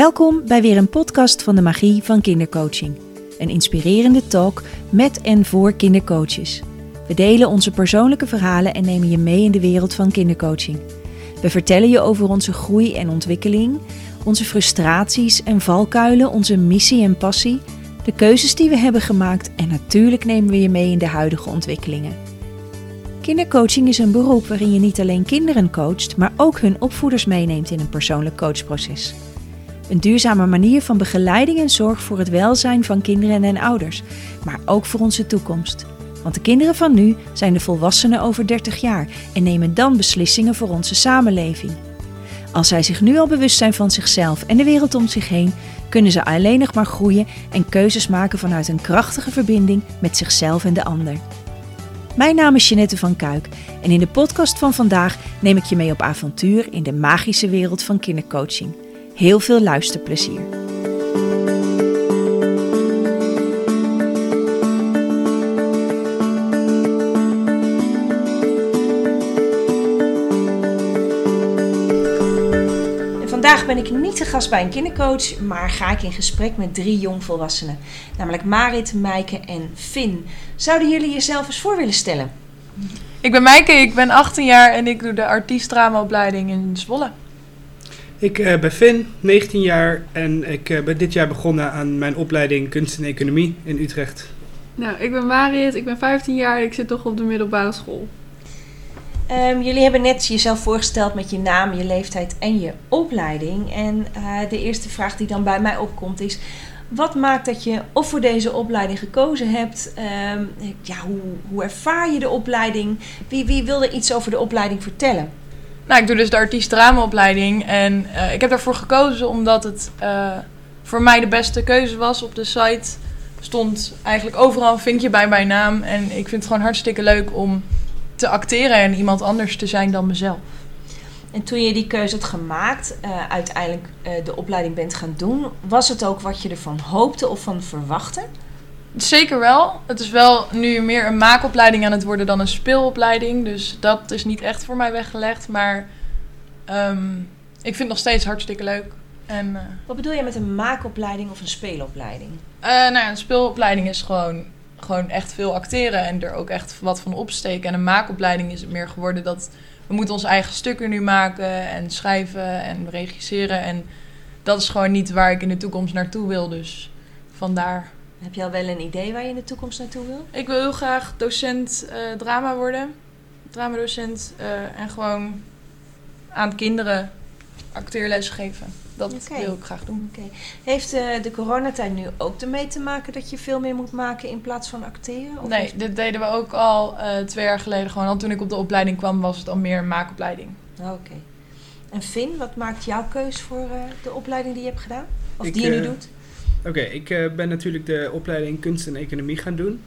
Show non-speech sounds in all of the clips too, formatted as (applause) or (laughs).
Welkom bij weer een podcast van de Magie van Kindercoaching. Een inspirerende talk met en voor kindercoaches. We delen onze persoonlijke verhalen en nemen je mee in de wereld van kindercoaching. We vertellen je over onze groei en ontwikkeling, onze frustraties en valkuilen, onze missie en passie, de keuzes die we hebben gemaakt en natuurlijk nemen we je mee in de huidige ontwikkelingen. Kindercoaching is een beroep waarin je niet alleen kinderen coacht, maar ook hun opvoeders meeneemt in een persoonlijk coachproces. Een duurzame manier van begeleiding en zorg voor het welzijn van kinderen en ouders, maar ook voor onze toekomst. Want de kinderen van nu zijn de volwassenen over 30 jaar en nemen dan beslissingen voor onze samenleving. Als zij zich nu al bewust zijn van zichzelf en de wereld om zich heen, kunnen ze alleen nog maar groeien en keuzes maken vanuit een krachtige verbinding met zichzelf en de ander. Mijn naam is Jeanette van Kuik en in de podcast van vandaag neem ik je mee op avontuur in de magische wereld van kindercoaching. Heel veel luisterplezier. Vandaag ben ik niet te gast bij een kindercoach, maar ga ik in gesprek met drie jongvolwassenen. Namelijk Marit, Maaike en Finn. Zouden jullie jezelf eens voor willen stellen? Ik ben Maaike, ik ben 18 jaar en ik doe de artiestdramaopleiding in Zwolle. Ik uh, ben Finn, 19 jaar en ik uh, ben dit jaar begonnen aan mijn opleiding kunst en economie in Utrecht. Nou, ik ben Marit, ik ben 15 jaar en ik zit toch op de middelbare school. Um, jullie hebben net jezelf voorgesteld met je naam, je leeftijd en je opleiding. En uh, de eerste vraag die dan bij mij opkomt is: wat maakt dat je of voor deze opleiding gekozen hebt? Um, ja, hoe, hoe ervaar je de opleiding? Wie, wie wil er iets over de opleiding vertellen? Nou, ik doe dus de artiest-dramaopleiding. En uh, ik heb daarvoor gekozen omdat het uh, voor mij de beste keuze was. Op de site stond eigenlijk overal vind je bij mijn naam. En ik vind het gewoon hartstikke leuk om te acteren en iemand anders te zijn dan mezelf. En toen je die keuze had gemaakt, uh, uiteindelijk de opleiding bent gaan doen, was het ook wat je ervan hoopte of van verwachtte? Zeker wel. Het is wel nu meer een maakopleiding aan het worden dan een speelopleiding. Dus dat is niet echt voor mij weggelegd. Maar um, ik vind het nog steeds hartstikke leuk. En, uh, Wat bedoel je met een maakopleiding of een speelopleiding? Uh, nou ja, een speelopleiding is gewoon, gewoon echt veel acteren en er ook echt wat van opsteken. En een maakopleiding is het meer geworden dat we moeten onze eigen stukken nu maken en schrijven en regisseren. En dat is gewoon niet waar ik in de toekomst naartoe wil. Dus vandaar. Heb je al wel een idee waar je in de toekomst naartoe wil? Ik wil heel graag docent uh, drama worden. Dramadocent. Uh, en gewoon aan kinderen acteerles geven. Dat okay. wil ik graag doen. Okay. Heeft uh, de coronatijd nu ook ermee te maken dat je veel meer moet maken in plaats van acteren? Of nee, dit deden we ook al twee jaar geleden. Gewoon al toen ik op de opleiding kwam was het al meer een maakopleiding. Oké. Okay. En Finn, wat maakt jouw keus voor de opleiding die je hebt gedaan? Of ik, die je nu doet? Oké, ik uh, ben natuurlijk de opleiding kunst en economie gaan doen.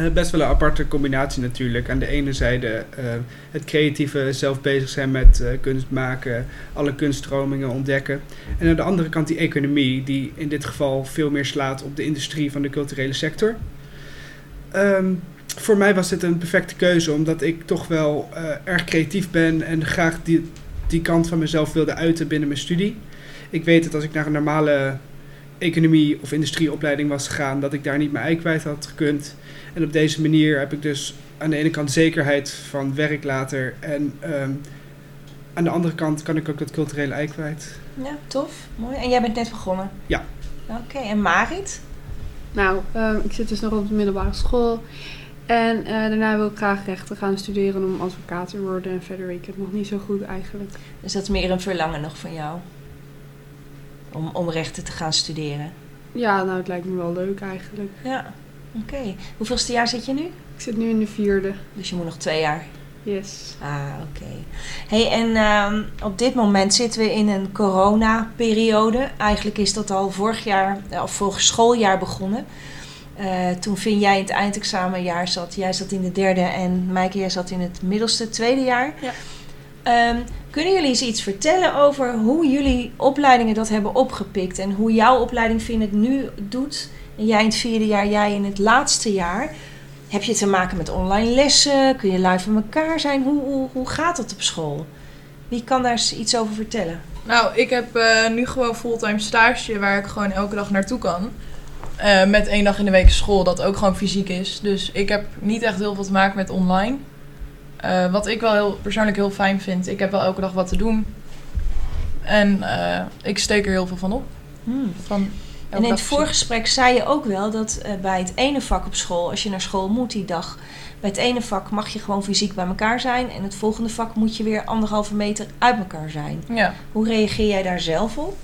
Uh, best wel een aparte combinatie natuurlijk. Aan de ene zijde uh, het creatieve, zelf bezig zijn met kunst maken, alle kunststromingen ontdekken. En aan de andere kant die economie, die in dit geval veel meer slaat op de industrie van de culturele sector. Um, voor mij was dit een perfecte keuze, omdat ik toch wel erg creatief ben en graag die, die kant van mezelf wilde uiten binnen mijn studie. Ik weet dat als ik naar een normale economie of industrieopleiding was gegaan, dat ik daar niet mijn ei kwijt had gekund. En op deze manier heb ik dus aan de ene kant zekerheid van werk later en um, aan de andere kant kan ik ook dat culturele ei kwijt. Ja, tof. Mooi. En jij bent net begonnen? Ja. Oké, okay. en Marit? Nou, um, ik zit dus nog op de middelbare school. En uh, daarna wil ik graag rechten gaan studeren om advocaat te worden. En verder weet ik het nog niet zo goed eigenlijk. Dus dat is meer een verlangen nog van jou? Om, om rechten te gaan studeren? Ja, nou het lijkt me wel leuk eigenlijk. Ja, oké. Okay. Hoeveelste jaar zit je nu? Ik zit nu in de vierde. Dus je moet nog twee jaar? Yes. Ah, oké. Okay. Hey, en um, op dit moment zitten we in een corona-periode. Eigenlijk is dat al vorig jaar, of vorig schooljaar begonnen. Uh, toen vind jij in het eindexamenjaar zat. Jij zat in de derde en Maaike, jij zat in het middelste tweede jaar. Ja. Um, kunnen jullie eens iets vertellen over hoe jullie opleidingen dat hebben opgepikt en hoe jouw opleiding nu doet? En jij in het vierde jaar, jij in het laatste jaar. Heb je te maken met online lessen? Kun je live van elkaar zijn? Hoe, hoe, gaat dat op school? Wie kan daar eens iets over vertellen? Nou, ik heb eh, nu gewoon fulltime stage waar ik gewoon elke dag naartoe kan. Eh, met één dag in de week school, dat ook gewoon fysiek is. Dus ik heb niet echt heel veel te maken met online. Eh, wat ik wel heel, persoonlijk heel fijn vind. Ik heb wel elke dag wat te doen. En eh, ik steek er heel veel van op. Van elke En in het voorgesprek zei je ook wel dat eh, bij het ene vak op school, als je naar school moet die dag, bij het ene vak mag je gewoon fysiek bij elkaar zijn. En het volgende vak moet je weer anderhalve meter uit elkaar zijn. Ja. Hoe reageer jij daar zelf op?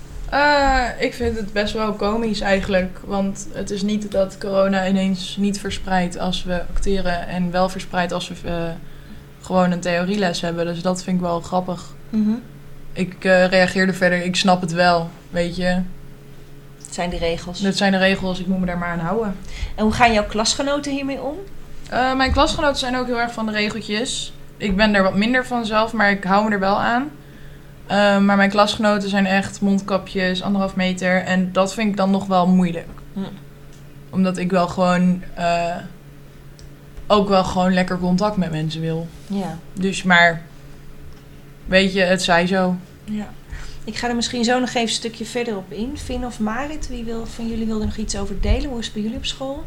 Ik vind het best wel komisch eigenlijk. Want het is niet dat corona ineens niet verspreidt als we acteren. En wel verspreidt als we gewoon een theorieles hebben. Dus dat vind ik wel grappig. Ik eh, reageerde verder, ik snap het wel. Weet je, Het zijn de regels. dit zijn de regels, ik moet me daar maar aan houden. En hoe gaan jouw klasgenoten hiermee om? Eh, mijn klasgenoten zijn ook heel erg van de regeltjes. Ik ben er wat minder van zelf, maar ik hou me er wel aan. Eh, maar mijn klasgenoten zijn echt mondkapjes, anderhalf meter. En dat vind ik dan nog wel moeilijk. Hm. Omdat ik wel gewoon... ook wel gewoon lekker contact met mensen wil. Ja. Dus maar... Weet je, het zij zo. ja. Ik ga er misschien zo nog even een stukje verder op in. Finn of Marit, wie wil, van jullie wilde nog iets over delen? Hoe is het bij jullie op school?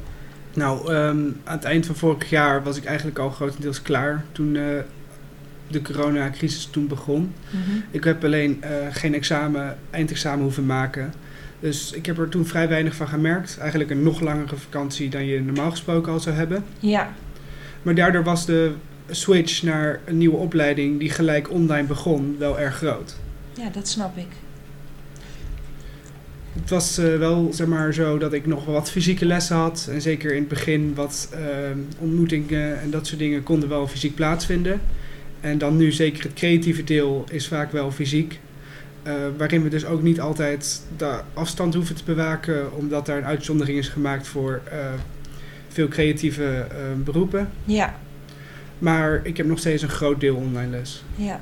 Nou, ehm, aan het eind van vorig jaar was ik eigenlijk al grotendeels klaar toen eh, de coronacrisis toen begon. Ik heb alleen eh, geen examen, eindexamen hoeven maken. Dus ik heb er toen vrij weinig van gemerkt. Eigenlijk een nog langere vakantie dan je normaal gesproken al zou hebben. Ja. Maar daardoor was de switch naar een nieuwe opleiding die gelijk online begon wel erg groot. ja, dat snap ik. Het was eh, wel zeg maar zo dat ik nog wat fysieke lessen had. En zeker in het begin wat eh, ontmoetingen en dat soort dingen konden wel fysiek plaatsvinden. En dan nu zeker het creatieve deel is vaak wel fysiek. Eh, waarin we dus ook niet altijd de afstand hoeven te bewaken. Omdat daar een uitzondering is gemaakt voor veel creatieve eh, beroepen. Ja, Maar ik heb nog steeds een groot deel online les. ja.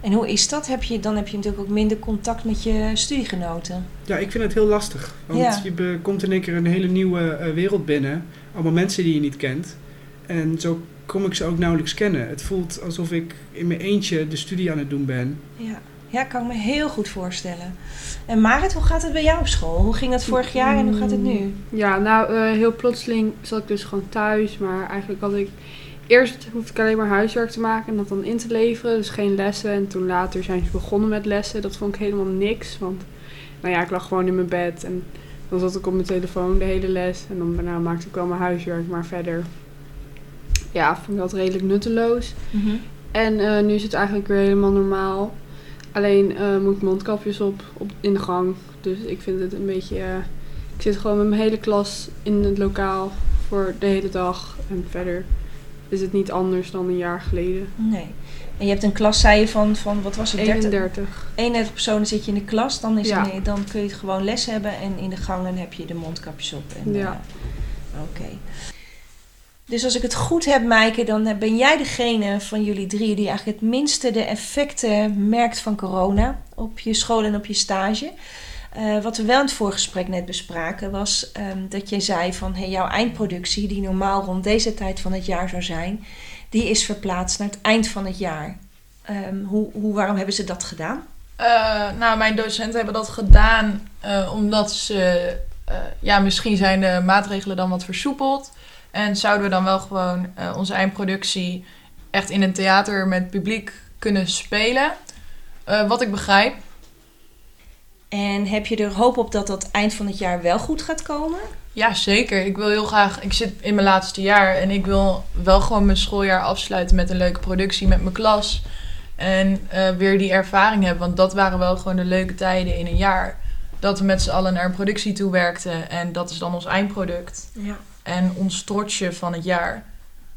En hoe is dat? Heb je, dan heb je natuurlijk ook minder contact met je studiegenoten. Ja, ik vind het heel lastig. Want Ja. je komt in één keer een hele nieuwe eh, wereld binnen. Allemaal mensen die je niet kent. En zo kom ik ze ook nauwelijks kennen. Het voelt alsof ik in mijn eentje de studie aan het doen ben. Ja. Ja, kan ik me heel goed voorstellen. En Marit, hoe gaat het bij jou op school? Hoe ging het vorig jaar en hoe gaat het nu? Ja, nou, eh, heel plotseling zat ik dus gewoon thuis. Maar eigenlijk had ik... Eerst hoefde ik alleen maar huiswerk te maken en dat dan in te leveren. Dus geen lessen. En toen later zijn ze begonnen met lessen. Dat vond ik helemaal niks. Want, nou ja, ik lag gewoon in mijn bed. En dan zat ik op mijn telefoon de hele les. En dan daarna maakte ik wel mijn huiswerk. Maar verder, ja, vond ik dat redelijk nutteloos. En eh, nu is het eigenlijk weer helemaal normaal. Alleen eh, moet ik mondkapjes op, op in de gang. Dus ik vind het een beetje. eh, ik zit gewoon met mijn hele klas in het lokaal voor de hele dag. En verder is het niet anders dan een jaar geleden. Nee. En je hebt een klas, zei je, van, van wat was het? 30? 31. 31 personen zit je in de klas. Dan, is Ja. dan kun je gewoon les hebben en in de gangen heb je de mondkapjes op. En, Ja. eh, Oké. Dus als ik het goed heb, Maaike, dan ben jij degene van jullie drie die eigenlijk het minste de effecten merkt van corona op je school en op je stage. Eh, wat we wel in het voorgesprek net bespraken was ehm, dat je zei van hey, jouw eindproductie, die normaal rond deze tijd van het jaar zou zijn, die is verplaatst naar het eind van het jaar. Ehm, hoe, hoe, waarom hebben ze dat gedaan? Eh, nou, mijn docenten hebben dat gedaan eh, omdat ze... ja, misschien zijn de maatregelen dan wat versoepeld. En zouden we dan wel gewoon eh, onze eindproductie echt in een theater met publiek kunnen spelen. Eh, wat ik begrijp. En heb je er hoop op dat dat eind van het jaar wel goed gaat komen? Ja, zeker. Ik wil heel graag... Ik zit in mijn laatste jaar en ik wil wel gewoon mijn schooljaar afsluiten met een leuke productie met mijn klas. En eh, weer die ervaring hebben. Want dat waren wel gewoon de leuke tijden in een jaar. Dat we met z'n allen naar een productie toe werkten. En dat is dan ons eindproduct. Ja. En ons trotsje van het jaar.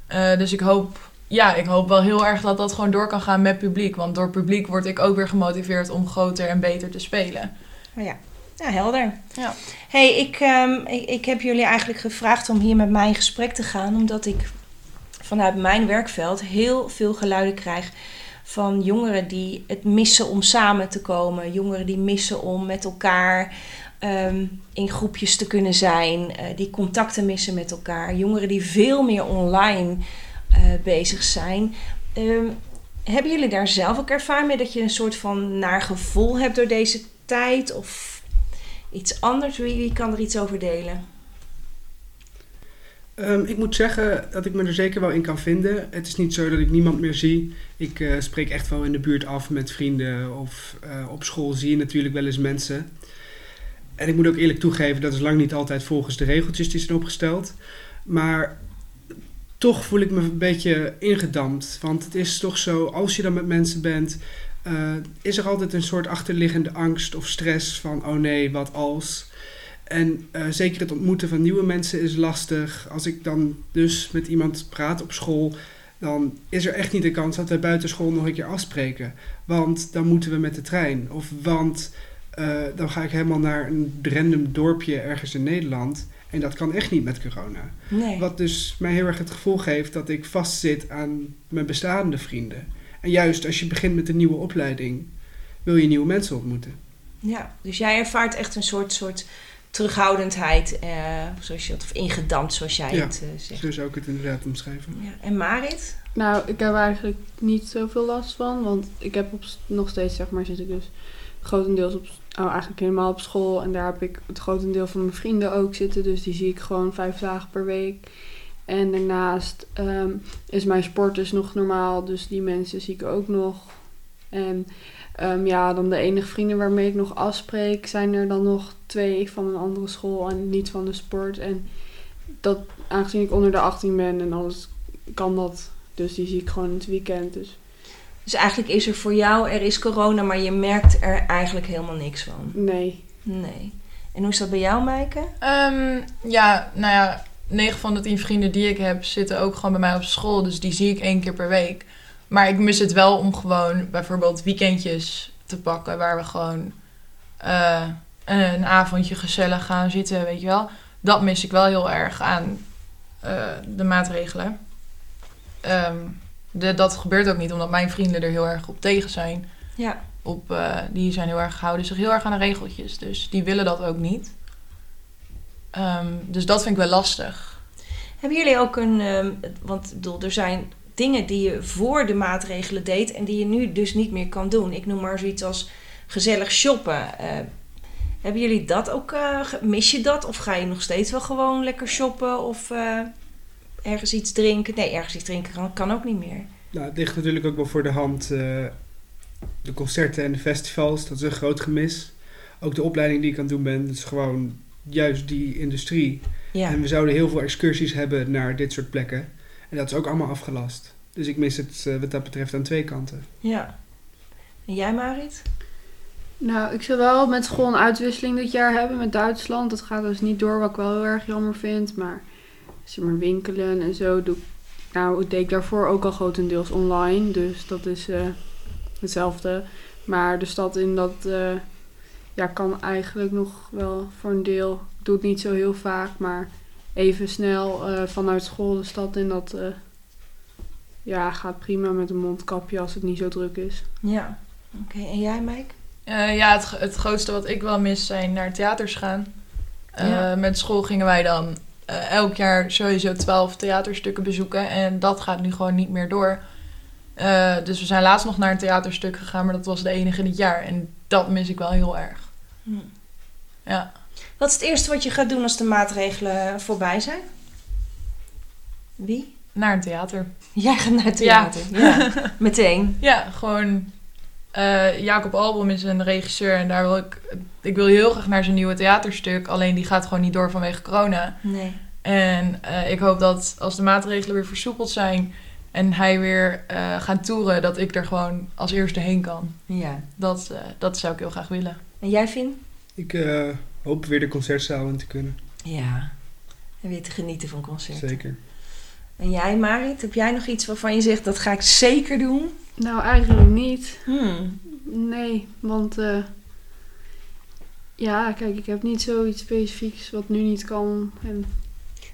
Eh, dus ik hoop, ja, ik hoop wel heel erg dat dat gewoon door kan gaan met publiek. Want door publiek word ik ook weer gemotiveerd om groter en beter te spelen. Oh ja. Ja, helder. Ja. hey, ik, ehm, ik, ik heb jullie eigenlijk gevraagd om hier met mij in gesprek te gaan, omdat ik vanuit mijn werkveld heel veel geluiden krijg van jongeren die het missen om samen te komen, jongeren die missen om met elkaar ehm, in groepjes te kunnen zijn, eh, die contacten missen met elkaar, jongeren die veel meer online eh, bezig zijn. Ehm, hebben jullie daar zelf ook ervaring mee dat je een soort van naar gevoel hebt door deze tijd? Of iets anders? Wie, kan er iets over delen? Ehm, ik moet zeggen dat ik me er zeker wel in kan vinden. Het is niet zo dat ik niemand meer zie. Ik eh, spreek echt wel in de buurt af met vrienden of op school zie je natuurlijk wel eens mensen. En ik moet ook eerlijk toegeven, dat is lang niet altijd volgens de regeltjes die zijn opgesteld. Maar toch voel ik me een beetje ingedampt. Want het is toch zo, als je dan met mensen bent, eh, is er altijd een soort achterliggende angst of stress van, oh nee, wat als. En uh, zeker het ontmoeten van nieuwe mensen is lastig. Als ik dan dus met iemand praat op school, dan is er echt niet de kans dat wij buiten school nog een keer afspreken. Want dan moeten we met de trein. Of want uh, dan ga ik helemaal naar een random dorpje ergens in Nederland. En dat kan echt niet met corona. Nee. Wat dus mij heel erg het gevoel geeft dat ik vastzit aan mijn bestaande vrienden. En juist als je begint met een nieuwe opleiding, wil je nieuwe mensen ontmoeten. Ja, dus jij ervaart echt een soort, soort terughoudendheid, eh, zoals je het, of ingedampt, zoals jij Ja, het eh, zegt. Zo zou ik het inderdaad omschrijven. Ja. En Marit? Nou, ik heb er eigenlijk niet zoveel last van. Want ik heb op, nog steeds, zeg maar, zit ik dus grotendeels op, oh, eigenlijk helemaal op school. En daar heb ik het grotendeel van mijn vrienden ook zitten. Dus die zie ik gewoon vijf dagen per week. En daarnaast ehm, is mijn sport dus nog normaal. Dus die mensen zie ik ook nog. En ehm, ja, dan de enige vrienden waarmee ik nog afspreek, zijn er dan nog twee van een andere school en niet van de sport. En dat, aangezien ik onder de 18 ben en alles, kan dat. Dus die zie ik gewoon in het weekend. Dus Dus eigenlijk is er voor jou, er is corona, maar je merkt er eigenlijk helemaal niks van. nee. Nee. En hoe is dat bij jou, Maaike? Ehm, ja, nou ja, 9 van de 10 vrienden die ik heb zitten ook gewoon bij mij op school. Dus die zie ik één keer per week. Maar ik mis het wel om gewoon bijvoorbeeld weekendjes te pakken. Waar we gewoon eh, een, een avondje gezellig gaan zitten, weet je wel. Dat mis ik wel heel erg aan eh, de maatregelen. Ehm, de, dat gebeurt ook niet, omdat mijn vrienden er heel erg op tegen zijn. Ja. Op, eh, die zijn heel erg houden zich heel erg aan de regeltjes. Dus die willen dat ook niet. Ehm, dus dat vind ik wel lastig. Hebben jullie ook een, ehm, want ik bedoel, er zijn dingen die je voor de maatregelen deed en die je nu dus niet meer kan doen. Ik noem maar zoiets als gezellig shoppen. Eh, hebben jullie dat ook, ge- mis je dat? Of ga je nog steeds wel gewoon lekker shoppen of ergens iets drinken? Nee, ergens iets drinken kan, kan ook niet meer. Nou, het ligt natuurlijk ook wel voor de hand. eh, de concerten en de festivals, dat is een groot gemis. Ook de opleiding die ik aan het doen ben, dat is gewoon juist die industrie. Ja. En we zouden heel veel excursies hebben naar dit soort plekken. En dat is ook allemaal afgelast. Dus ik mis het eh, wat dat betreft aan twee kanten. ja. En jij, Marit? Nou, ik zou wel met school een uitwisseling dit jaar hebben met Duitsland. Dat gaat dus niet door, wat ik wel heel erg jammer vind. Maar zeg maar winkelen en zo doe ik... Nou, ik deed ik daarvoor ook al grotendeels online. Dus dat is eh, hetzelfde. Maar de stad in dat... eh, ja, kan eigenlijk nog wel voor een deel... Ik doe het niet zo heel vaak, maar even snel eh, vanuit school de stad in. Dat eh, ja, gaat prima met een mondkapje als het niet zo druk is. Ja. Oké, en jij, Mike? Eh, ja, het, het grootste wat ik wel mis zijn naar theaters gaan. Eh, Ja. Met school gingen wij dan eh, elk jaar sowieso 12 theaterstukken bezoeken. En dat gaat nu gewoon niet meer door. Eh, dus we zijn laatst nog naar een theaterstuk gegaan, maar dat was de enige dit jaar. En dat mis ik wel heel erg. Hm. Ja. Wat is het eerste wat je gaat doen als de maatregelen voorbij zijn? Wie? Naar een theater. Jij gaat naar het theater. Ja. (laughs) Meteen. Ja, gewoon. Eh, Jacob Albom is een regisseur en daar wil ik. Ik wil heel graag naar zijn nieuwe theaterstuk. Alleen die gaat gewoon niet door vanwege corona. Nee. En eh, ik hoop dat als de maatregelen weer versoepeld zijn en hij weer eh, gaat toeren, dat ik er gewoon als eerste heen kan. Ja. Dat, eh, dat zou ik heel graag willen. En jij, Finn? Ik eh, hoop weer de concertzaal in te kunnen. Ja. En weer te genieten van concerten. Zeker. En jij, Marit? Heb jij nog iets waarvan je zegt, dat ga ik zeker doen? Nou, eigenlijk niet. Hmm. Nee, want eh, ja, kijk, ik heb niet zoiets specifieks wat nu niet kan. En,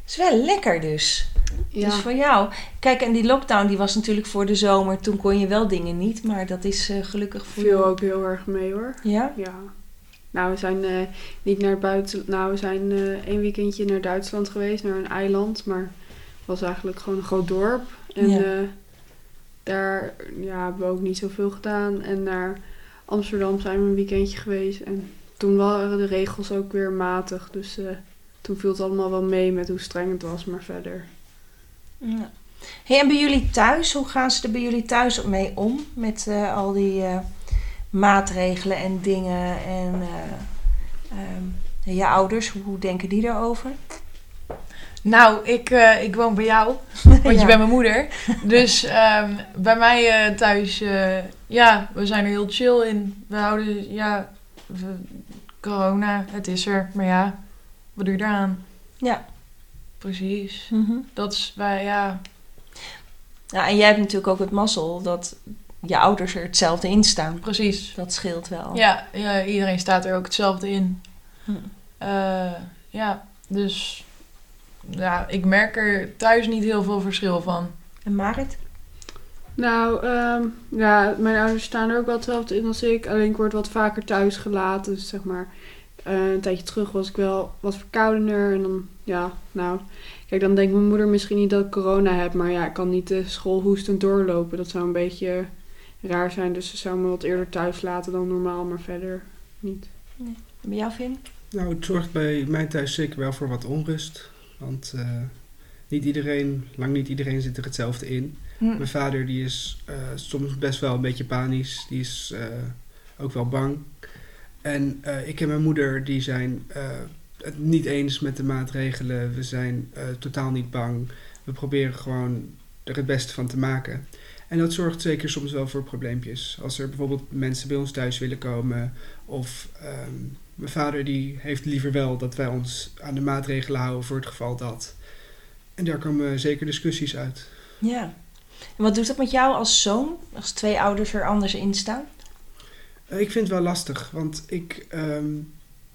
is wel lekker dus. ja, Dus voor jou. Kijk, en die lockdown die was natuurlijk voor de zomer. Toen kon je wel dingen niet. Maar dat is eh, gelukkig voor viel ook heel erg mee hoor. Ja? Ja. Nou, we zijn eh, niet naar buiten. Nou, we zijn één weekendje naar Duitsland geweest, naar een eiland. Maar was eigenlijk gewoon een groot dorp. En Ja. ja, daar ja, hebben we ook niet zoveel gedaan. En naar Amsterdam zijn we een weekendje geweest. En toen waren de regels ook weer matig. Dus eh, toen viel het allemaal wel mee met hoe streng het was. Maar verder Ja. Hey, en bij jullie thuis, hoe gaan ze er bij jullie thuis mee om? Met eh, al die eh, maatregelen en dingen en eh, ehm, je ouders, hoe, hoe denken die daarover? Nou, ik, eh, ik woon bij jou, (laughs) want Ja. je bent mijn moeder. (laughs) Dus ehm, bij mij eh, thuis, eh, ja, we zijn er heel chill in. We houden, ja, we- corona, het is er. Maar ja, wat doe je eraan? Ja. Precies. Mhm. Dat is bij, ja, Ja, en jij hebt natuurlijk ook het mazzel dat je ouders er hetzelfde in staan. precies. Dat scheelt wel. Ja, ja, iedereen staat er ook hetzelfde in. Hm. Ja, dus ja, ik merk er thuis niet heel veel verschil van. En Marit? Nou, ehm, ja, mijn ouders staan er ook wel hetzelfde in als ik. Alleen ik word wat vaker thuis gelaten. Dus zeg maar, eh, een tijdje terug was ik wel wat verkoudener. En dan, ja, nou... Kijk, dan denkt mijn moeder misschien niet dat ik corona heb. Maar ja, ik kan niet de school hoestend doorlopen. Dat zou een beetje raar zijn. Dus ze zou me wat eerder thuis laten dan normaal. Maar verder niet. Bij jou, Vin? Nou, het zorgt bij mij thuis zeker wel voor wat onrust. Want eh, niet iedereen, lang niet iedereen zit er hetzelfde in. Hm. Mijn vader die is eh, soms best wel een beetje panisch. Die is eh, ook wel bang. En ik en mijn moeder die zijn het niet eens met de maatregelen. We zijn totaal niet bang. We proberen gewoon er het beste van te maken. En dat zorgt zeker soms wel voor probleempjes. Als er bijvoorbeeld mensen bij ons thuis willen komen. Of ehm, mijn vader die heeft liever wel dat wij ons aan de maatregelen houden voor het geval dat. En daar komen zeker discussies uit. Ja. En wat doet dat met jou als zoon? Als twee ouders er anders in staan? Eh, Ik vind het wel lastig, want ik ehm,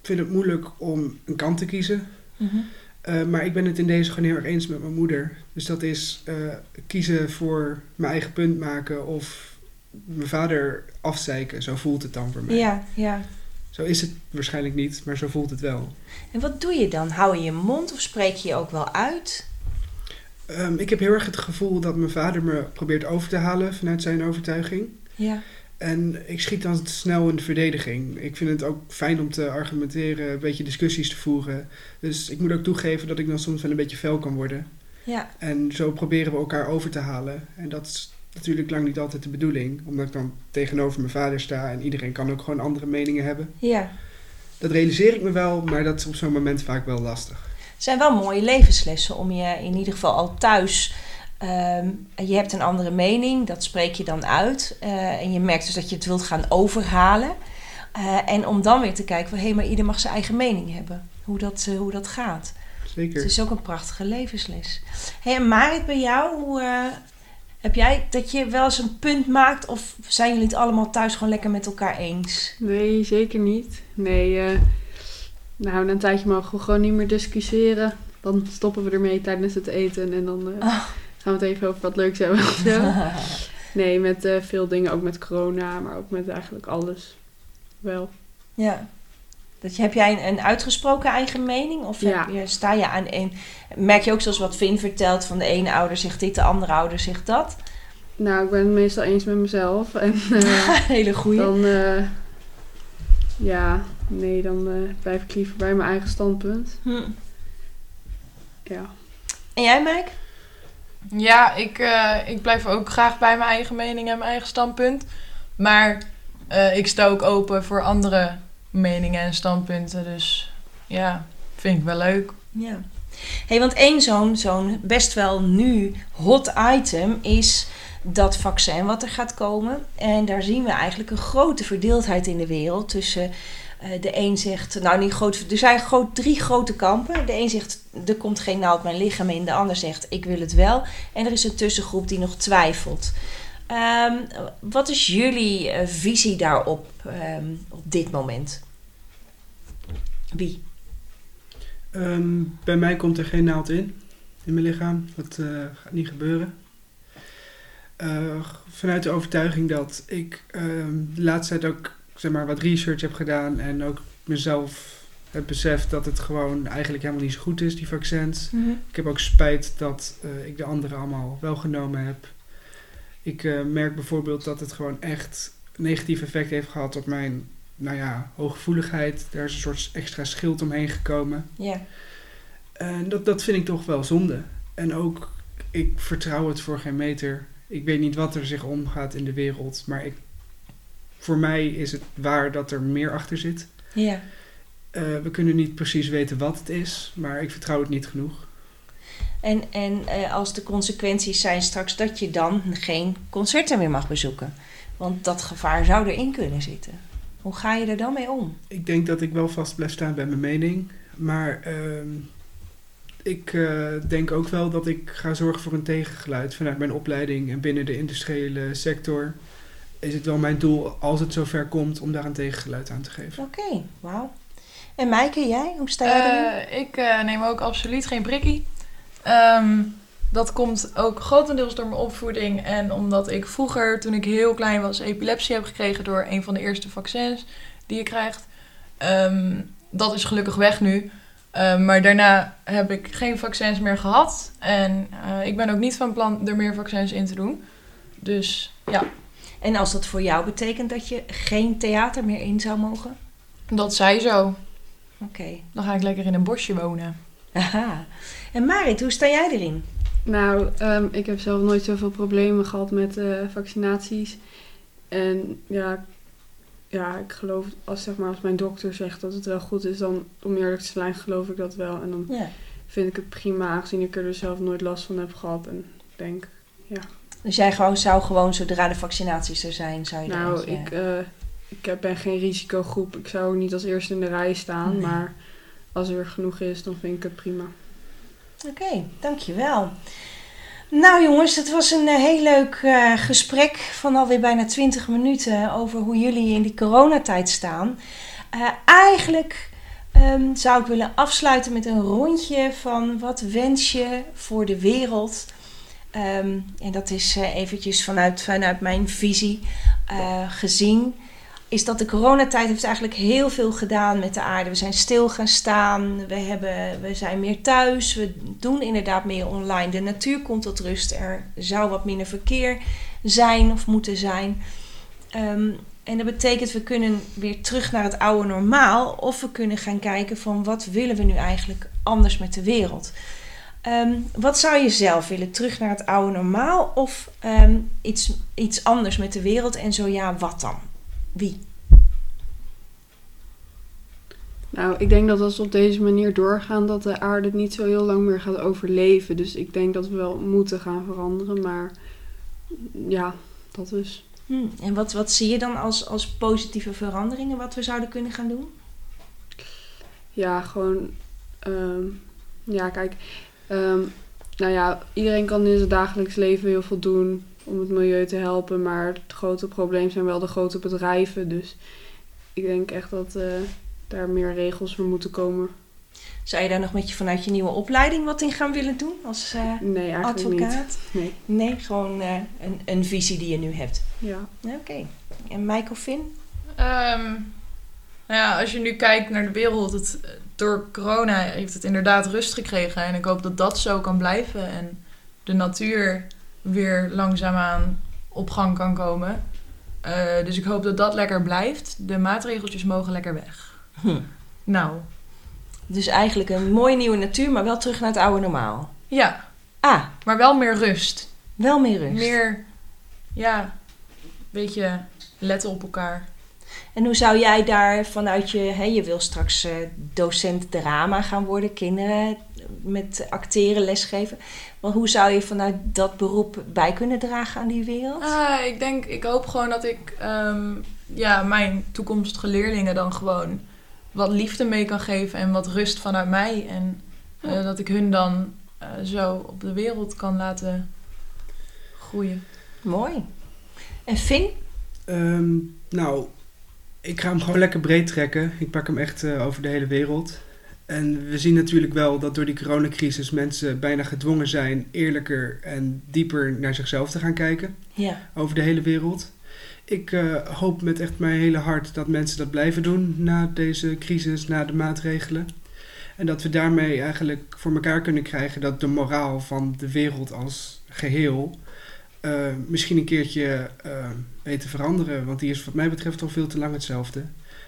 vind het moeilijk om een kant te kiezen. Mhm. Eh, maar ik ben het in deze gewoon heel erg eens met mijn moeder. Dus dat is eh, kiezen voor mijn eigen punt maken of mijn vader afzeiken. Zo voelt het dan voor mij. Ja, ja. Zo is het waarschijnlijk niet, maar zo voelt het wel. En wat doe je dan? Hou je je mond of spreek je je ook wel uit? Ehm, ik heb heel erg het gevoel dat mijn vader me probeert over te halen vanuit zijn overtuiging. Ja. En ik schiet dan snel in de verdediging. Ik vind het ook fijn om te argumenteren, een beetje discussies te voeren. Dus ik moet ook toegeven dat ik dan soms wel een beetje fel kan worden. Ja. En zo proberen we elkaar over te halen. En dat is natuurlijk lang niet altijd de bedoeling. Omdat ik dan tegenover mijn vader sta en iedereen kan ook gewoon andere meningen hebben. Ja. Dat realiseer ik me wel, maar dat is op zo'n moment vaak wel lastig. Het zijn wel mooie levenslessen om je in ieder geval al thuis. ehm, je hebt een andere mening, dat spreek je dan uit. eh, en je merkt dus dat je het wilt gaan overhalen. Eh, en om dan weer te kijken van hé, maar ieder mag zijn eigen mening hebben. Hoe dat, eh, hoe dat gaat. Zeker. Het is ook een prachtige levensles. Hé, en Marit, bij jou, hoe, heb jij dat je wel eens een punt maakt? Of zijn jullie het allemaal thuis gewoon lekker met elkaar eens? Nee, zeker niet. Nee, eh, nou, na een tijdje mogen we gewoon niet meer discussiëren. Dan stoppen we ermee tijdens het eten en dan eh, Ah. gaan we het even over wat leuks hebben. (laughs) Nee, met eh, veel dingen, ook met corona, maar ook met eigenlijk alles. Wel. Ja. Dat, je- heb jij een, een uitgesproken eigen mening? Of heb Ja. je, sta je aan een... Merk je ook zoals wat Vin vertelt, van de ene ouder zegt dit, de andere ouder zegt dat? Nou, ik ben het meestal eens met mezelf. En (laughs) eh, Hele goeie. dan, eh, ja, nee, dan eh, blijf ik liever bij mijn eigen standpunt. Hm. Ja. En jij, Mike? Ja, ik, eh, ik blijf ook graag bij mijn eigen mening en mijn eigen standpunt. Maar eh, ik sta ook open voor andere meningen en standpunten. Dus ja, vind ik wel leuk. Ja. Hey, want één zo'n zo'n best wel nu hot item is dat vaccin wat er gaat komen. En daar zien we eigenlijk een grote verdeeldheid in de wereld tussen eh, de een zegt, nou niet groot, er zijn groot, drie grote kampen. De een zegt, er komt geen naald mijn lichaam in. De ander zegt, ik wil het wel. En er is een tussengroep die nog twijfelt. Ehm, wat is jullie eh, visie daarop ehm, op dit moment? Wie? Ehm, bij mij komt er geen naald in, in mijn lichaam. Dat eh, gaat niet gebeuren. Eh, vanuit de overtuiging dat ik ehm, de laatste tijd ook zeg maar, wat research heb gedaan en ook mezelf heb beseft dat het gewoon eigenlijk helemaal niet zo goed is, die vaccins. Ik heb ook spijt dat eh, ik de andere allemaal wel genomen heb. Ik merk bijvoorbeeld dat het gewoon echt negatief effect heeft gehad op mijn nou ja, hooggevoeligheid. Daar is een soort extra schild omheen gekomen. Ja. En dat, dat vind ik toch wel zonde. En ook, ik vertrouw het voor geen meter. Ik weet niet wat er zich omgaat in de wereld. Maar ik, voor mij is het waar dat er meer achter zit. Ja. Eh, we kunnen niet precies weten wat het is, maar ik vertrouw het niet genoeg. En, en eh, als de consequenties zijn straks dat je dan geen concerten meer mag bezoeken. Want dat gevaar zou erin kunnen zitten. Hoe ga je er dan mee om? Ik denk dat ik wel vast blijf staan bij mijn mening. Maar ehm, ik eh, denk ook wel dat ik ga zorgen voor een tegengeluid vanuit mijn opleiding en binnen de industriële sector. Is het wel mijn doel, als het zover komt, om daar een tegengeluid aan te geven. Oké, wauw. En Maaike, jij? Hoe sta erin? Eh, ik eh, neem ook absoluut geen prikkie. Ehm, dat komt ook grotendeels door mijn opvoeding. En omdat ik vroeger, toen ik heel klein was, epilepsie heb gekregen door een van de eerste vaccins die je krijgt. Ehm, dat is gelukkig weg nu. Ehm, maar daarna heb ik geen vaccins meer gehad. En eh, ik ben ook niet van plan er meer vaccins in te doen. Dus ja, En als dat voor jou betekent dat je geen theater meer in zou mogen? dat zij zo. Oké. Dan ga ik lekker in een bosje wonen. Aha. En Marit, hoe sta jij erin? Nou, ehm, ik heb zelf nooit zoveel problemen gehad met eh, vaccinaties. En ja, ja, ik geloof, als, zeg maar, als mijn dokter zegt dat het wel goed is, dan om eerlijk te zijn geloof ik dat wel. En dan Ja. vind ik het prima, aangezien ik er dus zelf nooit last van heb gehad. En ik denk, Dus jij gewoon, zou gewoon, zodra de vaccinaties er zijn, zou je nou, eentje- ik, eh, ik heb- ben geen risicogroep. Ik zou niet als eerste in de rij staan, Nee. maar als er genoeg is, dan vind ik het prima. Oké, dankjewel. Nou jongens, het was een eh, heel leuk eh, gesprek van alweer bijna 20 minuten over hoe jullie in die coronatijd staan. Eh, eigenlijk ehm, zou ik willen afsluiten met een rondje van wat wens je voor de wereld. Ehm, en dat is eh, eventjes vanuit, vanuit mijn visie gezien. Is dat de coronatijd heeft eigenlijk heel veel gedaan met de aarde. We zijn stil gaan staan, we, hebben, we zijn meer thuis, we doen inderdaad meer online. De natuur komt tot rust, er zou wat minder verkeer zijn of moeten zijn. Ehm, en dat betekent we kunnen weer terug naar het oude normaal. Of we kunnen gaan kijken van wat willen we nu eigenlijk anders met de wereld. Ehm, wat zou je zelf willen? Terug naar het oude normaal of ehm, iets, iets anders met de wereld? En zo ja, wat dan? Wie? Nou, ik denk dat als we op deze manier doorgaan, dat de aarde het niet zo heel lang meer gaat overleven. Dus ik denk dat we wel moeten gaan veranderen. Maar ja, dat is. Hm, En wat, wat zie je dan als, als positieve veranderingen wat we zouden kunnen gaan doen? Ja, gewoon. ehm, ja, kijk. ehm, nou ja, iedereen kan in zijn dagelijks leven heel veel doen om het milieu te helpen. Maar het grote probleem zijn wel de grote bedrijven. Dus ik denk echt dat eh, daar meer regels voor moeten komen. Zou je daar nog met je vanuit je nieuwe opleiding wat in gaan willen doen als eh, Nee, eigenlijk niet. advocaat? Nee. Nee, gewoon eh, een, een visie die je nu hebt. Ja. Oké. En Michael Finn? Ehm, nou ja, als je nu kijkt naar de wereld, het, door corona heeft het inderdaad rust gekregen. En ik hoop dat dat zo kan blijven en de natuur weer langzaamaan op gang kan komen. Eh, dus ik hoop dat dat lekker blijft. De maatregeltjes mogen lekker weg. Hm. Nou, Dus eigenlijk een mooie nieuwe natuur, maar wel terug naar het oude normaal. ja, Ah, maar wel meer rust. wel meer rust. Meer, ja, een beetje letten op elkaar. En hoe zou jij daar vanuit je... Hè, je wil straks eh, docent drama gaan worden, kinderen met acteren lesgeven. Maar hoe zou je vanuit dat beroep bij kunnen dragen aan die wereld? Ah, ik denk, ik hoop gewoon dat ik ehm, ja, mijn toekomstige leerlingen dan gewoon wat liefde mee kan geven en wat rust vanuit mij. En eh, dat ik hun dan eh, zo op de wereld kan laten groeien. Mooi. En Finn? Ehm, nou, ik ga hem gewoon lekker breed trekken. Ik pak hem echt eh, over de hele wereld. En we zien natuurlijk wel dat door die coronacrisis mensen bijna gedwongen zijn eerlijker en dieper naar zichzelf te gaan kijken Ja. over de hele wereld. Ik eh, hoop met echt mijn hele hart dat mensen dat blijven doen na deze crisis, na de maatregelen. En dat we daarmee eigenlijk voor elkaar kunnen krijgen dat de moraal van de wereld als geheel eh, misschien een keertje uh, weten veranderen. Want die is wat mij betreft al veel te lang hetzelfde.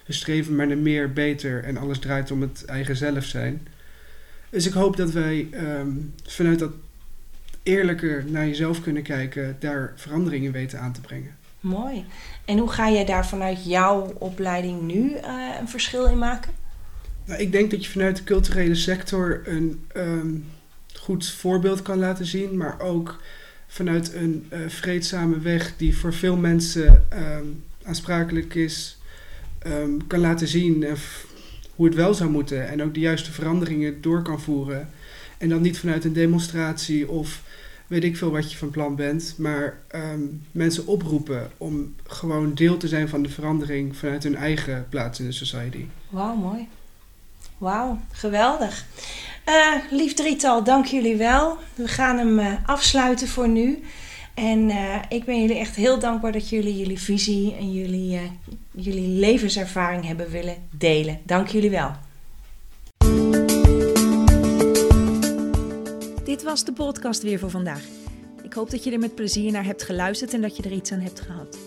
We streven maar naar meer, beter en alles draait om het eigen zelf zijn. Dus ik hoop dat wij ehm, vanuit dat eerlijker naar jezelf kunnen kijken, daar veranderingen weten aan te brengen. Mooi. En hoe ga jij daar vanuit jouw opleiding nu uh, een verschil in maken? Nou, ik denk dat je vanuit de culturele sector een um, goed voorbeeld kan laten zien, maar ook vanuit een uh, vreedzame weg die voor veel mensen um, aansprakelijk is, um, kan laten zien uh, hoe het wel zou moeten en ook de juiste veranderingen door kan voeren. En dan niet vanuit een demonstratie of weet ik veel wat je van plan bent, maar um, mensen oproepen om gewoon deel te zijn van de verandering vanuit hun eigen plaats in de society. Wauw, mooi. Wauw, geweldig. Uh, lief drietal, dank jullie wel. We gaan hem uh, afsluiten voor nu. En uh, ik ben jullie echt heel dankbaar dat jullie jullie visie en jullie, jullie levenservaring hebben willen delen. Dank jullie wel. Dit was de podcast weer voor vandaag. Ik hoop dat je er met plezier naar hebt geluisterd en dat je er iets aan hebt gehad.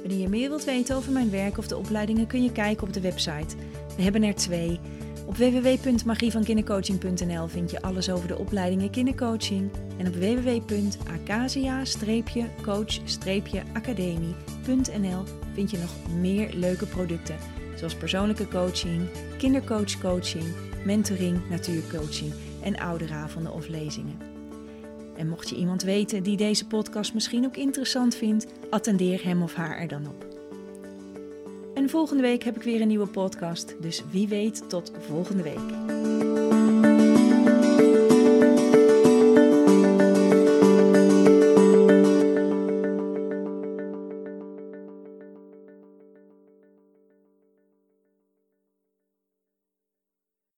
Wanneer je meer wilt weten over mijn werk of de opleidingen kun je kijken op de website. We hebben er twee. Op www.magievankindercoaching.nl vind je alles over de opleidingen kindercoaching. En op www.acasia-coach-academie.nl vind je nog meer leuke producten. Zoals persoonlijke coaching, kindercoachcoaching, mentoring, natuurcoaching en ouderavonden of lezingen. En mocht je iemand weten die deze podcast misschien ook interessant vindt, attendeer hem of haar er dan op. En volgende week heb ik weer een nieuwe podcast, dus wie weet tot volgende week.